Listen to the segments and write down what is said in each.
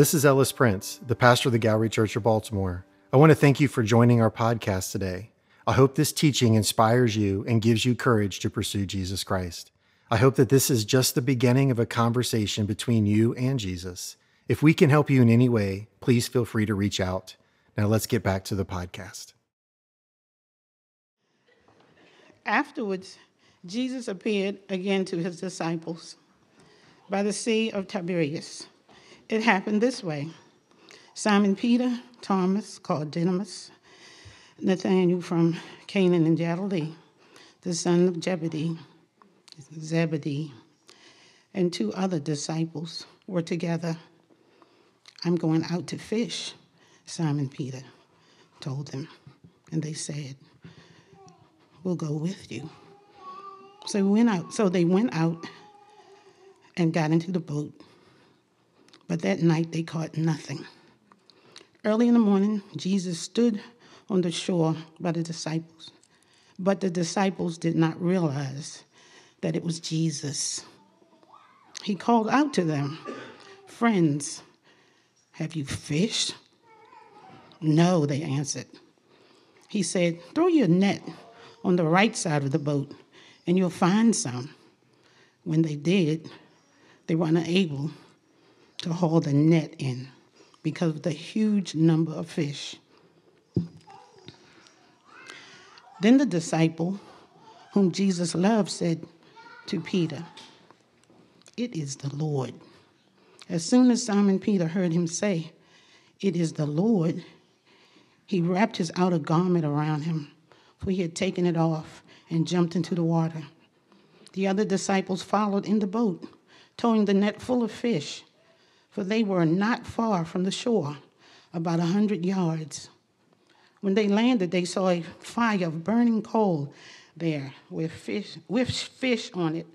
This is Ellis Prince, the pastor of the Gallery Church of Baltimore. I want to thank you for joining our podcast today. I hope this teaching inspires you and gives you courage to pursue Jesus Christ. I hope that this is just the beginning of a conversation between you and Jesus. If we can help you in any way, please feel free to reach out. Now let's get back to the podcast. Afterwards, Jesus appeared again to his disciples by the Sea of Tiberias. It happened this way Simon Peter, Thomas, called Didymus, Nathanael from Canaan in Galilee, the son of Zebedee, Zebedee, and two other disciples were together. I'm going out to fish, Simon Peter told them. And they said, We'll go with you. So we went out. So they went out and got into the boat but that night they caught nothing. Early in the morning, Jesus stood on the shore by the disciples, but the disciples did not realize that it was Jesus. He called out to them, Friends, have you fished? No, they answered. He said, Throw your net on the right side of the boat and you'll find some. When they did, they were unable to haul the net in because of the huge number of fish. Then the disciple, whom Jesus loved, said to Peter, It is the Lord. As soon as Simon Peter heard him say, It is the Lord, he wrapped his outer garment around him, for he had taken it off and jumped into the water. The other disciples followed in the boat, towing the net full of fish for they were not far from the shore, about a hundred yards. When they landed, they saw a fire of burning coal there with fish, with fish on it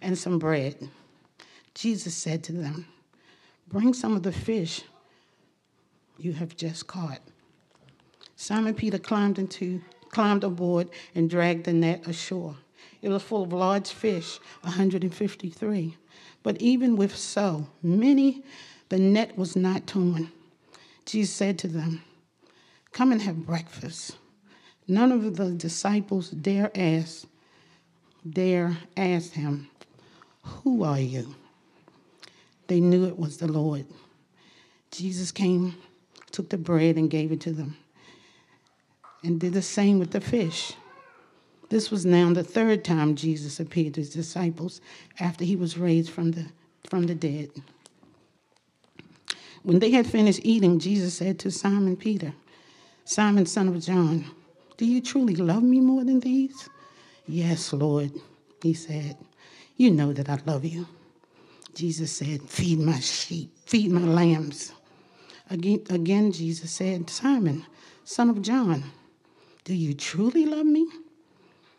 and some bread. Jesus said to them, Bring some of the fish you have just caught. Simon Peter climbed into climbed aboard and dragged the net ashore. It was full of large fish, 153. But even with so many, the net was not torn. Jesus said to them, Come and have breakfast. None of the disciples dare ask, dare ask him, Who are you? They knew it was the Lord. Jesus came, took the bread, and gave it to them, and did the same with the fish. This was now the third time Jesus appeared to his disciples after he was raised from the, from the dead. When they had finished eating, Jesus said to Simon Peter, Simon, son of John, do you truly love me more than these? Yes, Lord, he said. You know that I love you. Jesus said, Feed my sheep, feed my lambs. Again, again, Jesus said, Simon, son of John, do you truly love me?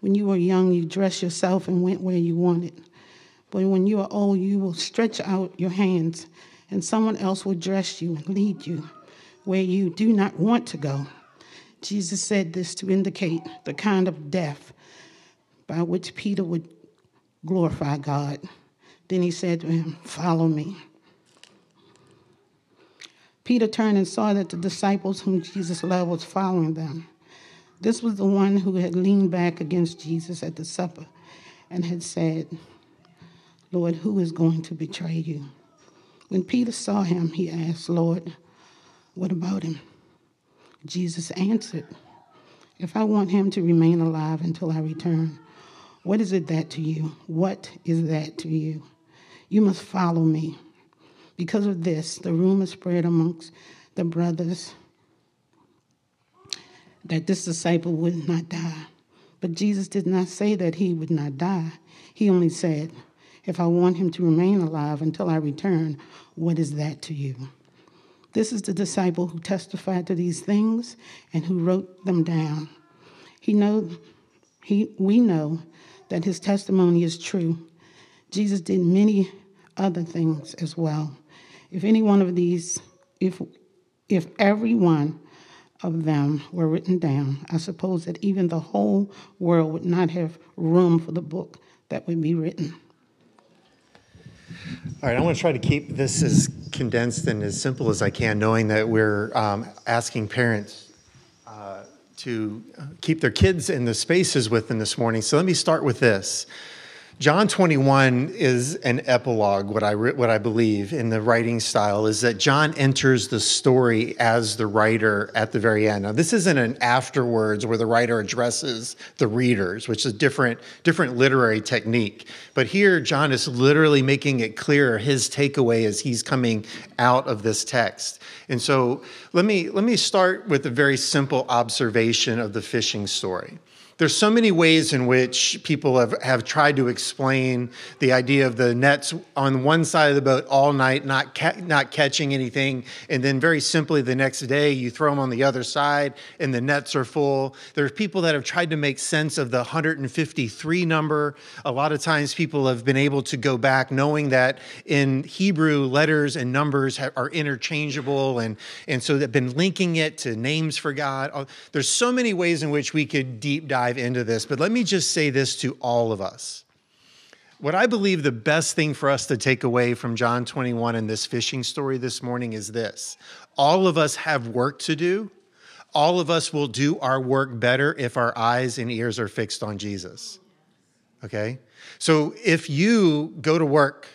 When you were young, you dressed yourself and went where you wanted. But when you are old, you will stretch out your hands, and someone else will dress you and lead you where you do not want to go. Jesus said this to indicate the kind of death by which Peter would glorify God. Then he said to him, Follow me. Peter turned and saw that the disciples whom Jesus loved was following them. This was the one who had leaned back against Jesus at the supper and had said, Lord, who is going to betray you? When Peter saw him, he asked, Lord, what about him? Jesus answered, If I want him to remain alive until I return, what is it that to you? What is that to you? You must follow me. Because of this, the rumor spread amongst the brothers that this disciple would not die. But Jesus did not say that he would not die. He only said, If I want him to remain alive until I return, what is that to you? This is the disciple who testified to these things and who wrote them down. He know, he, we know that his testimony is true. Jesus did many other things as well. If any one of these, if, if every one of them were written down, I suppose that even the whole world would not have room for the book that would be written. All right, I want to try to keep this as condensed and as simple as I can, knowing that we're um, asking parents uh, to keep their kids in the spaces with them this morning. So let me start with this. John 21 is an epilogue, what I, what I believe in the writing style is that John enters the story as the writer at the very end. Now, this isn't an afterwards where the writer addresses the readers, which is a different, different literary technique. But here, John is literally making it clear his takeaway as he's coming out of this text. And so let me, let me start with a very simple observation of the fishing story there's so many ways in which people have, have tried to explain the idea of the nets on one side of the boat all night, not ca- not catching anything, and then very simply the next day you throw them on the other side and the nets are full. There's people that have tried to make sense of the 153 number. A lot of times people have been able to go back knowing that in Hebrew letters and numbers are interchangeable, and and so they've been linking it to names for God. There's so many ways in which we could deep dive dive into this, but let me just say this to all of us. What I believe the best thing for us to take away from John 21 and this fishing story this morning is this all of us have work to do. All of us will do our work better if our eyes and ears are fixed on Jesus. Okay? So if you go to work,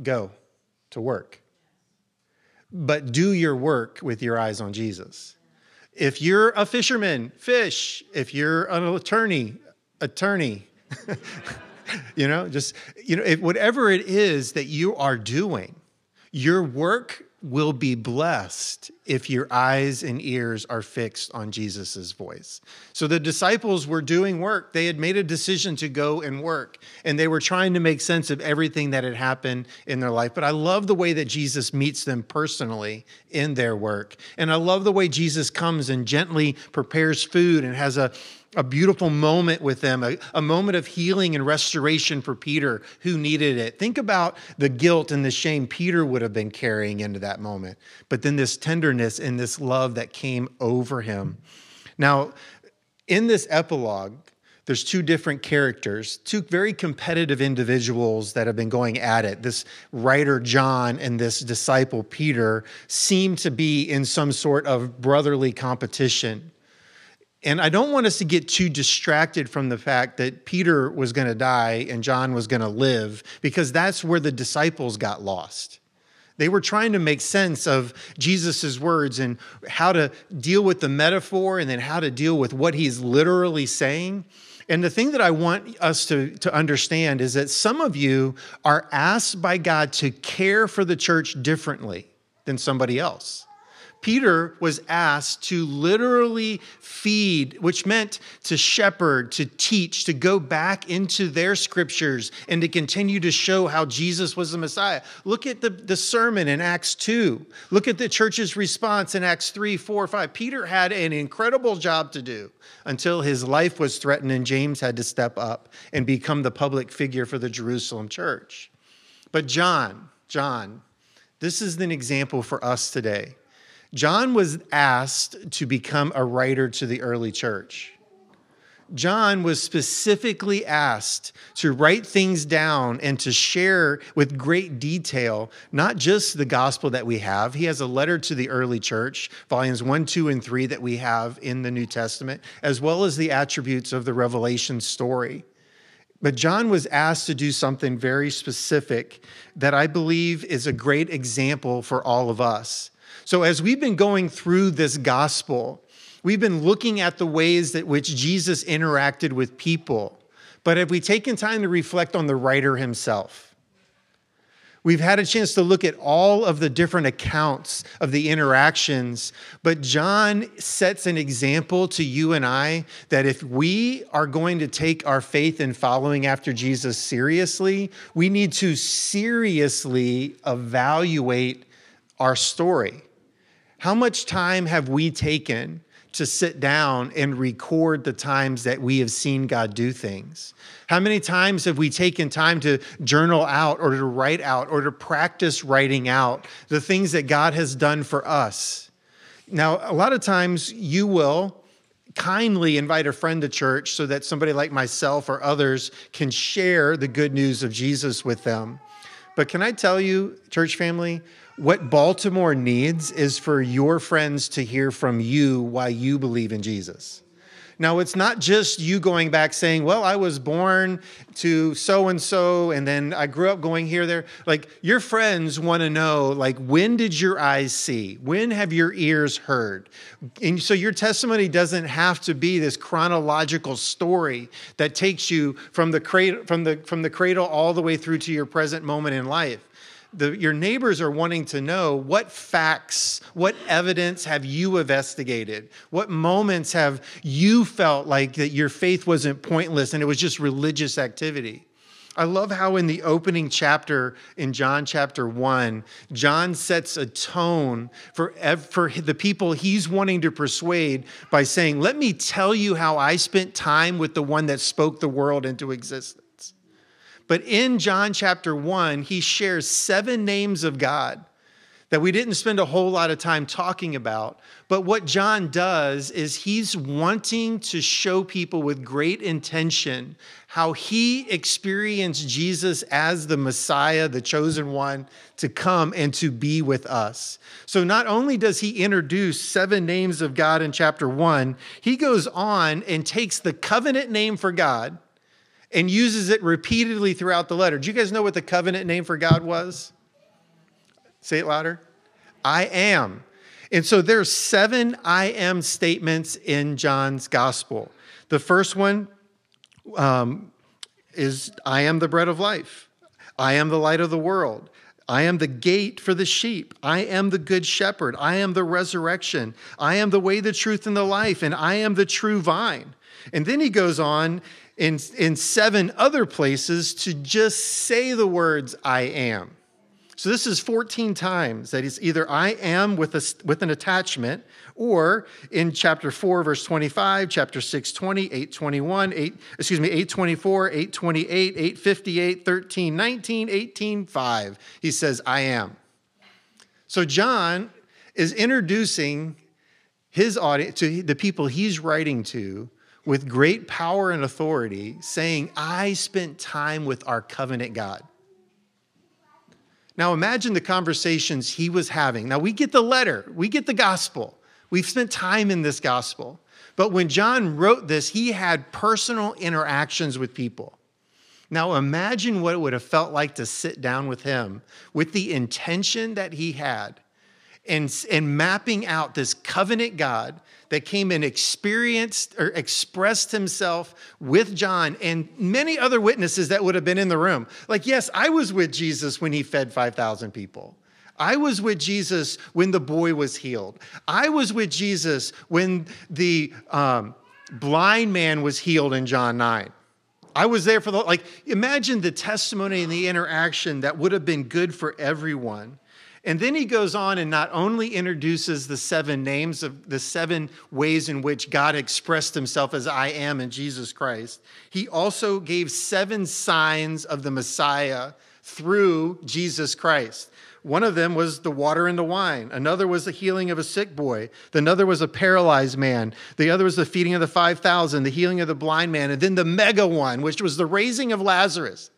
go to work. But do your work with your eyes on Jesus. If you're a fisherman, fish. If you're an attorney, attorney. you know, just, you know, if, whatever it is that you are doing, your work will be blessed if your eyes and ears are fixed on Jesus' voice. So the disciples were doing work. They had made a decision to go and work, and they were trying to make sense of everything that had happened in their life. But I love the way that Jesus meets them personally in their work. And I love the way Jesus comes and gently prepares food and has a a beautiful moment with them, a, a, moment of healing and restoration for Peter who needed it. Think about the guilt and the shame Peter would have been carrying into that moment, but then this tenderness and this love that came over him. Now, in this epilogue, there's two different characters, two very competitive individuals that have been going at it. This writer, John, and this disciple, Peter, seem to be in some sort of brotherly competition. And I don't want us to get too distracted from the fact that Peter was going to die and John was going to live, because that's where the disciples got lost. They were trying to make sense of Jesus' words and how to deal with the metaphor and then how to deal with what he's literally saying. And the thing that I want us to, to understand is that some of you are asked by God to care for the church differently than somebody else. Peter was asked to literally feed, which meant to shepherd, to teach, to go back into their scriptures and to continue to show how Jesus was the Messiah. Look at the, the sermon in Acts 2. Look at the church's response in Acts 3, 4, 5. Peter had an incredible job to do until his life was threatened and James had to step up and become the public figure for the Jerusalem church. But John, John, this is an example for us today. John was asked to become a writer to the early church. John was specifically asked to write things down and to share with great detail, not just the gospel that we have. He has a letter to the early church, volumes one, two, and three that we have in the New Testament, as well as the attributes of the Revelation story. But John was asked to do something very specific that I believe is a great example for all of us. So, as we've been going through this gospel, we've been looking at the ways that which Jesus interacted with people. But have we taken time to reflect on the writer himself? We've had a chance to look at all of the different accounts of the interactions, but John sets an example to you and I that if we are going to take our faith in following after Jesus seriously, we need to seriously evaluate our story How much time have we taken to sit down and record the times that we have seen God do things? How many times have we taken time to journal out or to write out or to practice writing out the things that God has done for us? Now, a lot of times you will kindly invite a friend to church so that somebody like myself or others can share the good news of Jesus with them. But can I tell you, church family, what Baltimore needs is for your friends to hear from you why you believe in Jesus. Now, it's not just you going back saying, Well, I was born to so and so, and then I grew up going here, there. Like, your friends want to know, like, when did your eyes see? When have your ears heard? And so your testimony doesn't have to be this chronological story that takes you from the cradle, from the, from the cradle all the way through to your present moment in life the, your neighbors are wanting to know what facts, what evidence have you investigated? What moments have you felt like that your faith wasn't pointless and it was just religious activity? I love how in the opening chapter in John chapter 1, John sets a tone for, for the people he's wanting to persuade by saying, Let me tell you how I spent time with the one that spoke the world into existence. But in John chapter 1, he shares seven names of God that we didn't spend a whole lot of time talking about. But what John does is he's wanting to show people with great intention how he experienced Jesus as the Messiah, the chosen one, to come and to be with us. So not only does he introduce seven names of God in chapter one, he goes on and takes the covenant name for God and uses it repeatedly throughout the letter. Do you guys know what the covenant name for God was? Say it louder. I am. And so there's seven I am statements in John's gospel. The first one um, is I am the bread of life. I am the light of the world. I am the gate for the sheep. I am the good shepherd. I am the resurrection. I am the way, the truth, and the life. And I am the true vine. And then he goes on in, in seven other places to just say the words, I am. So this is 14 times that he's either I am with, a, with an attachment, or in chapter 4, verse 25, chapter 6, 20, 821, 8, excuse me, 824, 828, 858, 13, 19, 18, 5. He says, I am. So John is introducing his audience to the people he's writing to with great power and authority, saying, I spent time with our covenant God. Now imagine the conversations he was having. Now we get the letter, we get the gospel. We've spent time in this gospel. But when John wrote this, he had personal interactions with people. Now imagine what it would have felt like to sit down with him with the intention that he had and, and mapping out this covenant God that came and experienced or expressed himself with John and many other witnesses that would have been in the room. Like, yes, I was with Jesus when he fed 5,000 people. I was with Jesus when the boy was healed. I was with Jesus when the um, blind man was healed in John 9. I was there for the, like, imagine the testimony and the interaction that would have been good for everyone and then he goes on and not only introduces the seven names of the seven ways in which God expressed himself as I am in Jesus Christ, he also gave seven signs of the Messiah through Jesus Christ. One of them was the water and the wine. Another was the healing of a sick boy. Another was a paralyzed man. The other was the feeding of the 5,000, the healing of the blind man. And then the mega one, which was the raising of Lazarus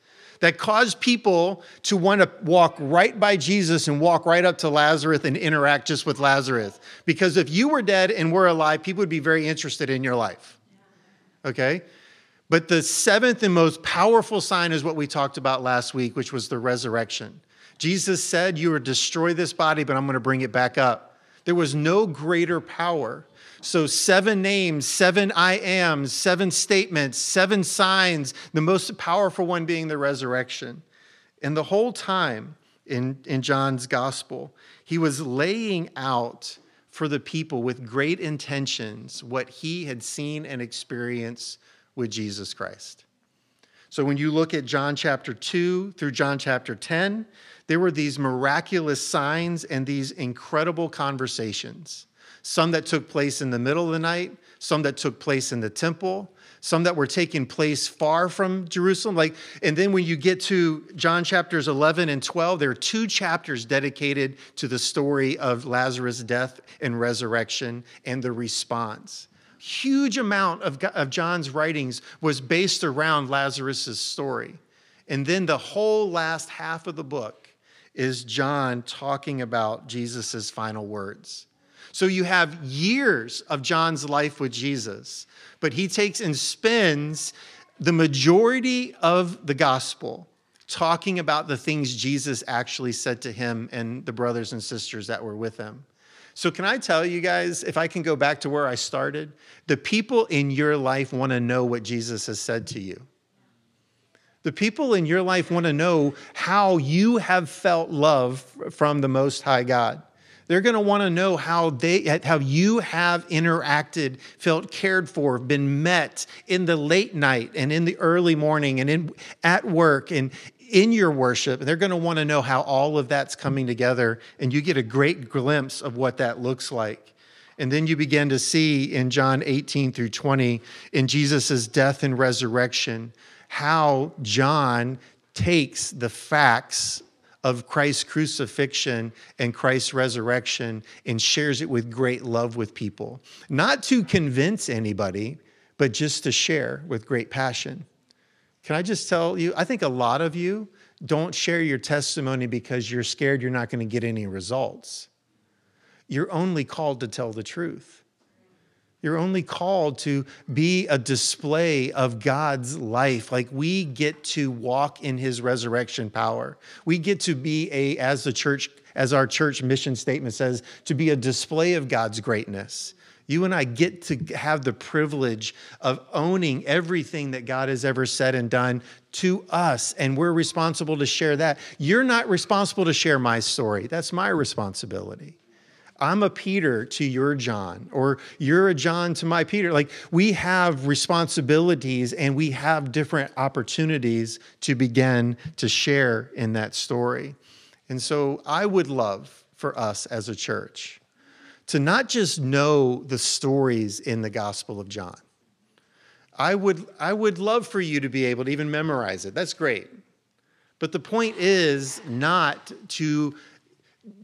that caused people to want to walk right by Jesus and walk right up to Lazarus and interact just with Lazarus. Because if you were dead and were alive, people would be very interested in your life. Okay? But the seventh and most powerful sign is what we talked about last week, which was the resurrection. Jesus said, You will destroy this body, but I'm going to bring it back up. There was no greater power so, seven names, seven I ams, seven statements, seven signs, the most powerful one being the resurrection. And the whole time in, in John's gospel, he was laying out for the people with great intentions what he had seen and experienced with Jesus Christ. So when you look at John chapter 2 through John chapter 10, there were these miraculous signs and these incredible conversations. Some that took place in the middle of the night, some that took place in the temple, some that were taking place far from Jerusalem. Like, and then when you get to John chapters 11 and 12, there are two chapters dedicated to the story of Lazarus' death and resurrection and the response. Huge amount of, of John's writings was based around Lazarus' story. And then the whole last half of the book is John talking about Jesus' final words. So you have years of John's life with Jesus, but he takes and spends the majority of the gospel talking about the things Jesus actually said to him and the brothers and sisters that were with him. So, can I tell you guys, if I can go back to where I started, the people in your life want to know what Jesus has said to you. The people in your life want to know how you have felt love from the Most High God. They're going to want to know how they how you have interacted, felt cared for, been met in the late night and in the early morning and in at work and in your worship. They're going to want to know how all of that's coming together and you get a great glimpse of what that looks like. And then you begin to see in John 18 through 20 in Jesus' death and resurrection how John takes the facts of Christ's crucifixion and Christ's resurrection and shares it with great love with people. Not to convince anybody, but just to share with great passion. Can I just tell you, I think a lot of you don't share your testimony because you're scared you're not going to get any results. You're only called to tell the truth. You're only called to be a display of God's life. Like we get to walk in his resurrection power. We get to be a, as the church, as our church mission statement says, to be a display of God's greatness. You and I get to have the privilege of owning everything that God has ever said and done to us, and we're responsible to share that. You're not responsible to share my story, that's my responsibility. I'm a Peter to your John, or you're a John to my Peter. Like we have responsibilities and we have different opportunities to begin to share in that story. And so I would love for us as a church to not just know the stories in the Gospel of John. I would, I would love for you to be able to even memorize it. That's great. But the point is not to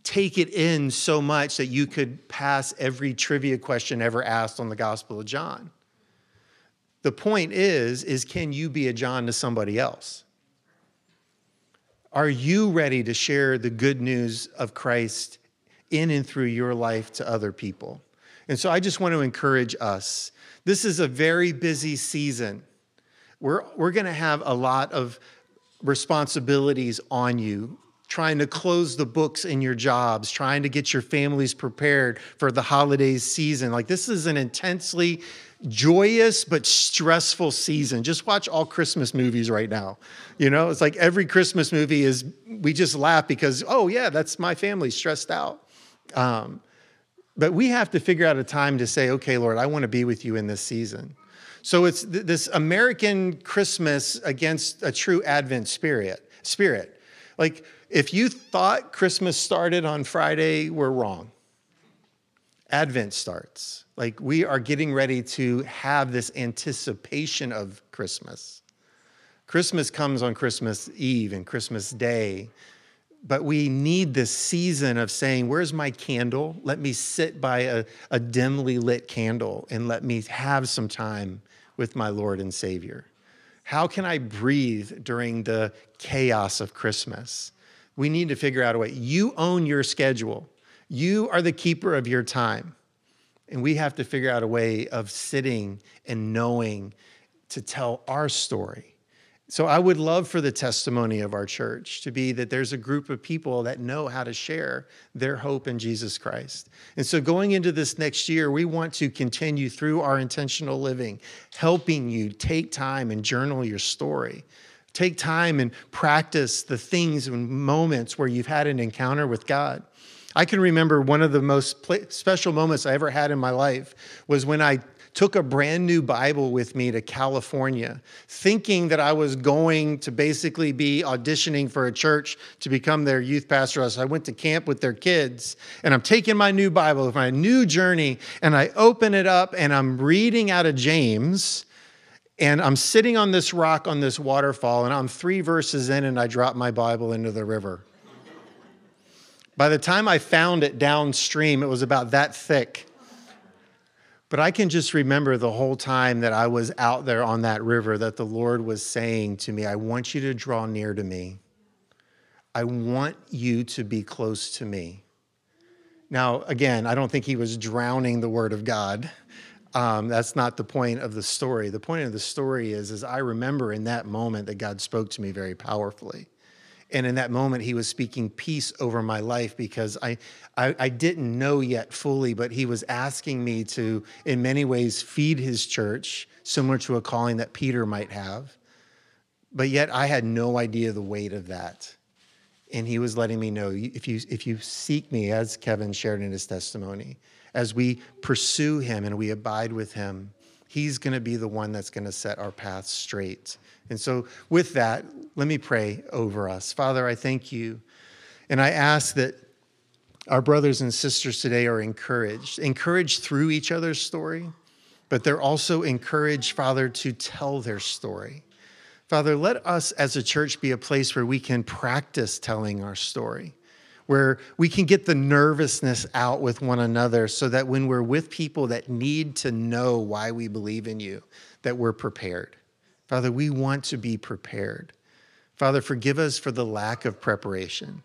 take it in so much that you could pass every trivia question ever asked on the Gospel of John. The point is is can you be a John to somebody else? Are you ready to share the good news of Christ in and through your life to other people? And so I just want to encourage us. This is a very busy season. We're, we're going to have a lot of responsibilities on you trying to close the books in your jobs, trying to get your families prepared for the holidays season. Like this is an intensely joyous but stressful season. Just watch all Christmas movies right now. You know, it's like every Christmas movie is we just laugh because oh yeah, that's my family stressed out. Um, but we have to figure out a time to say, okay, Lord, I want to be with you in this season. So it's th- this American Christmas against a true Advent spirit. Spirit, like if you thought Christmas started on Friday, we're wrong. Advent starts. Like we are getting ready to have this anticipation of Christmas. Christmas comes on Christmas Eve and Christmas Day, but we need this season of saying, Where's my candle? Let me sit by a, a dimly lit candle and let me have some time with my Lord and Savior. How can I breathe during the chaos of Christmas? We need to figure out a way. You own your schedule, you are the keeper of your time. And we have to figure out a way of sitting and knowing to tell our story. So I would love for the testimony of our church to be that there's a group of people that know how to share their hope in Jesus Christ. And so going into this next year, we want to continue through our intentional living, helping you take time and journal your story Take time and practice the things and moments where you've had an encounter with God. I can remember one of the most special moments I ever had in my life was when I took a brand new Bible with me to California, thinking that I was going to basically be auditioning for a church to become their youth pastor. So I went to camp with their kids, and I'm taking my new Bible, my new journey, and I open it up and I'm reading out of James. And I'm sitting on this rock on this waterfall, and I'm three verses in, and I drop my Bible into the river. By the time I found it downstream, it was about that thick. But I can just remember the whole time that I was out there on that river that the Lord was saying to me, I want you to draw near to me. I want you to be close to me. Now, again, I don't think he was drowning the word of God. Um, that's not the point of the story. The point of the story is, is I remember in that moment that God spoke to me very powerfully. And in that moment, he was speaking peace over my life because I, I, I, didn't know yet fully, but he was asking me to, in many ways, feed his church, similar to a calling that Peter might have. But yet, I had no idea the weight of that. And he was letting me know if you, if you seek me, as Kevin shared in his testimony, as we pursue him and we abide with him, he's going to be the one that's going to set our path straight. And so, with that, let me pray over us. Father, I thank you. And I ask that our brothers and sisters today are encouraged, encouraged through each other's story, but they're also encouraged, Father, to tell their story. Father, let us as a church be a place where we can practice telling our story, where we can get the nervousness out with one another so that when we're with people that need to know why we believe in you, that we're prepared. Father, we want to be prepared. Father, forgive us for the lack of preparation.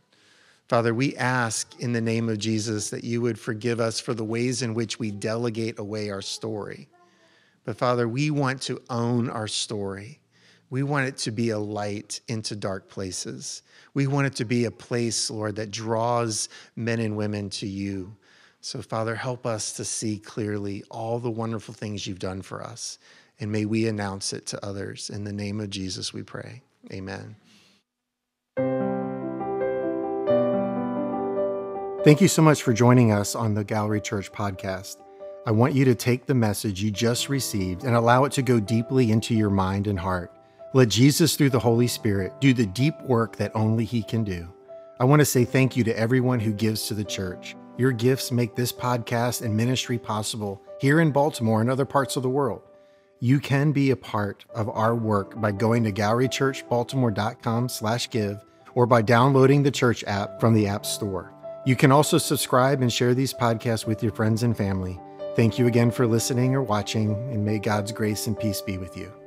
Father, we ask in the name of Jesus that you would forgive us for the ways in which we delegate away our story. But Father, we want to own our story. We want it to be a light into dark places. We want it to be a place, Lord, that draws men and women to you. So, Father, help us to see clearly all the wonderful things you've done for us and may we announce it to others. In the name of Jesus, we pray. Amen. Thank you so much for joining us on the Gallery Church podcast. I want you to take the message you just received and allow it to go deeply into your mind and heart. Let Jesus, through the Holy Spirit, do the deep work that only He can do. I want to say thank you to everyone who gives to the church. Your gifts make this podcast and ministry possible here in Baltimore and other parts of the world. You can be a part of our work by going to gallerychurchbaltimore.com slash give or by downloading the church app from the App Store. You can also subscribe and share these podcasts with your friends and family. Thank you again for listening or watching, and may God's grace and peace be with you.